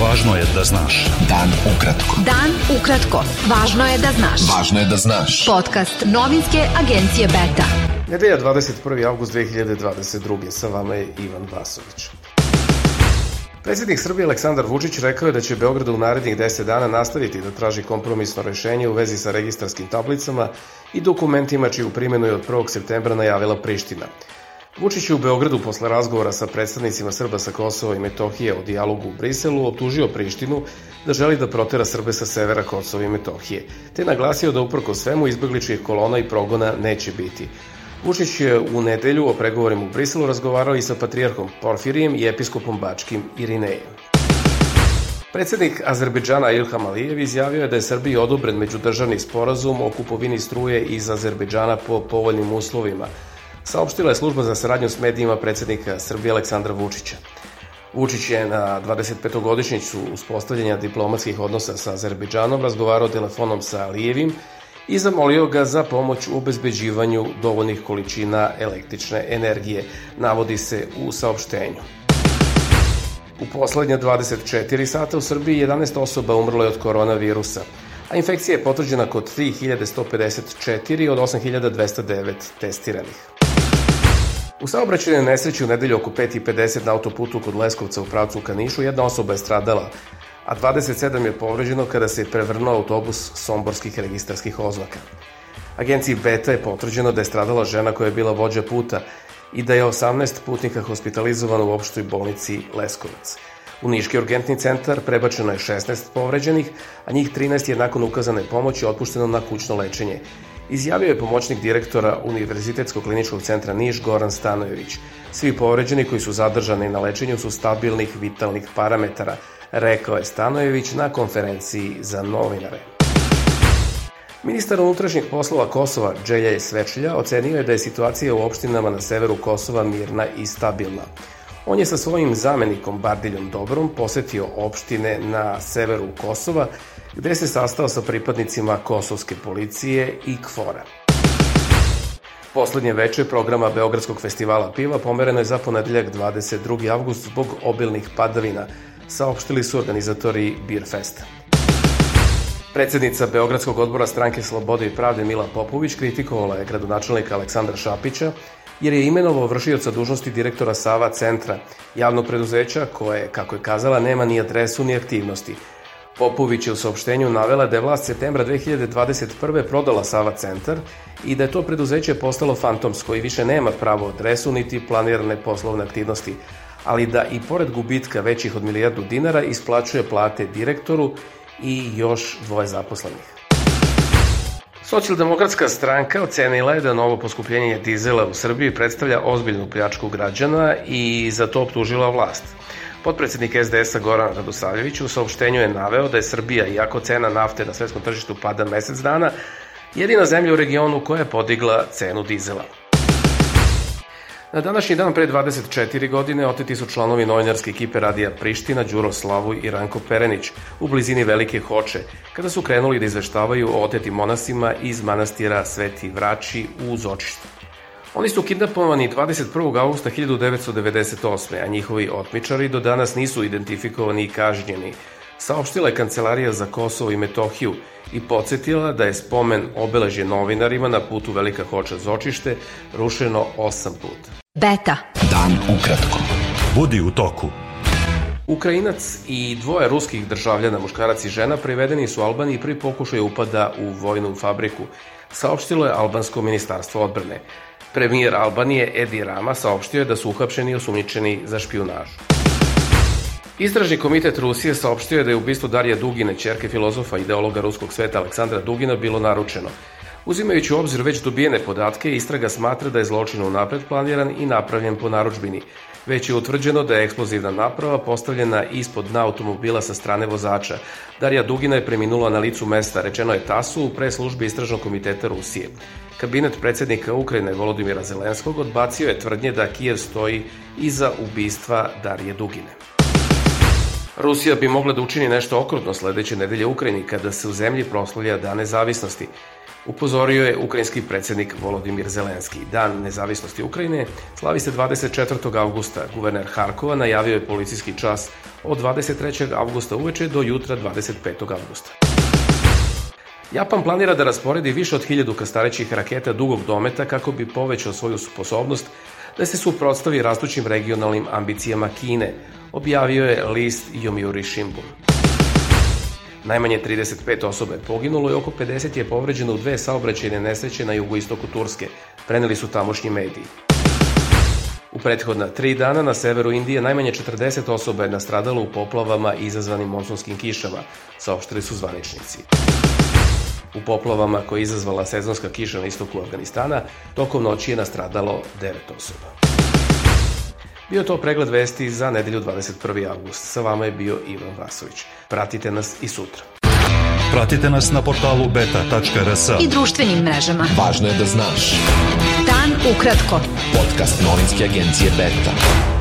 Važno je da znaš. Dan ukratko. Dan ukratko. Važno je da znaš. Važno je da znaš. Podcast novinske agencije Beta. Nedelja 21. august 2022. Sa vama je Ivan Vasović. Predsednik Srbije Aleksandar Vučić rekao je da će Beograd u narednih 10 dana nastaviti da traži kompromisno rešenje u vezi sa registarskim tablicama i dokumentima čiju primjenu je od 1. septembra najavila Priština. Vučić je u Beogradu posle razgovora sa predstavnicima Srba sa Kosova i Metohije o dijalogu u Briselu optužio Prištinu da želi da protera Srbe sa severa Kosova i Metohije, te naglasio da uprko svemu izbegličkih kolona i progona neće biti. Vučić je u nedelju o pregovorima u Briselu razgovarao i sa patrijarhom Porfirijem i episkopom Bačkim Irinejem. Predsednik Azerbejdžana Ilham Alijev izjavio je da je Srbiji odobren međudržavni sporazum o kupovini struje iz Azerbejdžana po povoljnim uslovima – saopštila je služba za saradnju s medijima predsednika Srbije Aleksandra Vučića. Vučić je na 25-godišnjicu uspostavljanja diplomatskih odnosa sa Azerbejdžanom razgovarao telefonom sa Alijevim i zamolio ga za pomoć u obezbeđivanju dovoljnih količina električne energije, navodi se u saopštenju. U poslednje 24 sata u Srbiji 11 osoba umrlo je od koronavirusa, a infekcija je potvrđena kod 3154 od 8209 testiranih. U saobraćajnoj nesreći u nedelju oko 5.50 na autoputu kod Leskovca u pravcu ka Nišu jedna osoba je stradala, a 27 je povređeno kada se je prevrnuo autobus somborskih registarskih oznaka. Agenciji Beta je potvrđeno da je stradala žena koja je bila vođa puta i da je 18 putnika hospitalizovano u opštoj bolnici Leskovac. U Niški urgentni centar prebačeno je 16 povređenih, a njih 13 je nakon ukazane pomoći otpušteno na kućno lečenje izjavio je pomoćnik direktora Univerzitetskog kliničkog centra Niš Goran Stanojević. Svi povređeni koji su zadržani na lečenju su stabilnih vitalnih parametara, rekao je Stanojević na konferenciji za novinare. Ministar unutrašnjih poslova Kosova, Dželje Svečlja, ocenio je da je situacija u opštinama na severu Kosova mirna i stabilna. On je sa svojim zamenikom Bardiljom Dobrom posetio opštine na severu Kosova gde se sastao sa pripadnicima kosovske policije i KFOR-a. Poslednje veče programa Beogradskog festivala piva pomereno je za ponedeljak 22. avgust zbog obilnih padavina, saopštili su organizatori Beer Festa. Predsednica Beogradskog odbora stranke Slobode i pravde Mila Popović kritikovala je gradonačelnika Aleksandra Šapića jer je imenovao vršioca dužnosti direktora Sava centra, javnog preduzeća koje, kako je kazala, nema ni adresu ni aktivnosti, Popović je u saopštenju navela da je vlast septembra 2021. prodala Sava centar i da je to preduzeće postalo fantomsko i više nema pravo adresu niti planirane poslovne aktivnosti, ali da i pored gubitka većih od milijardu dinara isplaćuje plate direktoru i još dvoje zaposlenih. Socijaldemokratska stranka ocenila je da novo poskupljenje dizela u Srbiji predstavlja ozbiljnu pljačku građana i za to optužila vlast. Potpredsednik SDS-a Goran Radosavljević u saopštenju je naveo da je Srbija, iako cena nafte na svetskom tržištu pada mesec dana, jedina zemlja u regionu koja je podigla cenu dizela. Na današnji dan pre 24 godine oteti su članovi novinarske ekipe Radija Priština, Đuro Slavuj i Ranko Perenić u blizini Velike Hoče, kada su krenuli da izveštavaju o otetim monasima iz manastira Sveti Vrači u Zočištu. Oni su kidnapovani 21. augusta 1998. a njihovi otmičari do danas nisu identifikovani i kažnjeni. Saopštila je Kancelarija za Kosovo i Metohiju i podsjetila da je spomen obeležje novinarima na putu Velika Hoča Zočište rušeno osam puta. Beta. Dan ukratko. Budi u toku. Ukrajinac i dvoje ruskih državljana, muškarac i žena, privedeni su Albaniji pri pokušaju upada u vojnu fabriku, saopštilo je Albansko ministarstvo odbrane. Premijer Albanije Edi Rama saopštio je da su uhapšeni i osumnjičeni za špionažu. Istražni komitet Rusije saopštio je da je ubistvo Darija Dugine, čerke filozofa i ideologa ruskog sveta Aleksandra Dugina, bilo naručeno. Uzimajući u obzir već dobijene podatke, istraga smatra da je zločin unapred planiran i napravljen po naručbini. Već je utvrđeno da je eksplozivna naprava postavljena ispod dna automobila sa strane vozača. Darija Dugina je preminula na licu mesta, rečeno je TASU u pre službi Istražnog komiteta Rusije. Kabinet predsednika Ukrajine Volodimira Zelenskog odbacio je tvrdnje da Kijev stoji iza ubistva Darije Dugine. Rusija bi mogla da učini nešto okrutno sledeće nedelje Ukrajini kada se u zemlji proslavlja Dan nezavisnosti. Upozorio je ukrajinski predsednik Volodimir Zelenski. Dan nezavisnosti Ukrajine slavi se 24. augusta. Guverner Harkova najavio je policijski čas od 23. avgusta uveče do jutra 25. avgusta. Japan planira da rasporedi više od hiljadu kastarećih raketa dugog dometa kako bi povećao svoju sposobnost da se suprotstavi rastućim regionalnim ambicijama Kine, objavio je list Yomiuri Shimbun. Najmanje 35 osoba je poginulo i oko 50 je povređeno u dve saobraćajne nesreće na jugoistoku Turske, preneli su tamošnji mediji. U prethodna tri dana na severu Indije najmanje 40 osoba je nastradalo u poplavama izazvanim monsunskim kišama, saopštili su zvaničnici. U poplavama koje je izazvala sezonska kiša na istoku Afganistana, tokom noći je nastradalo 9 osoba. Bio to pregled vesti za nedelju 21. avgust. Sa vama je bio Ivan Vasović. Pratite nas i sutra. Pratite nas na portalu beta.rs i društvenim mrežama. Važno je da znaš. Dan ukratko. Podcast novinske agencije Beta.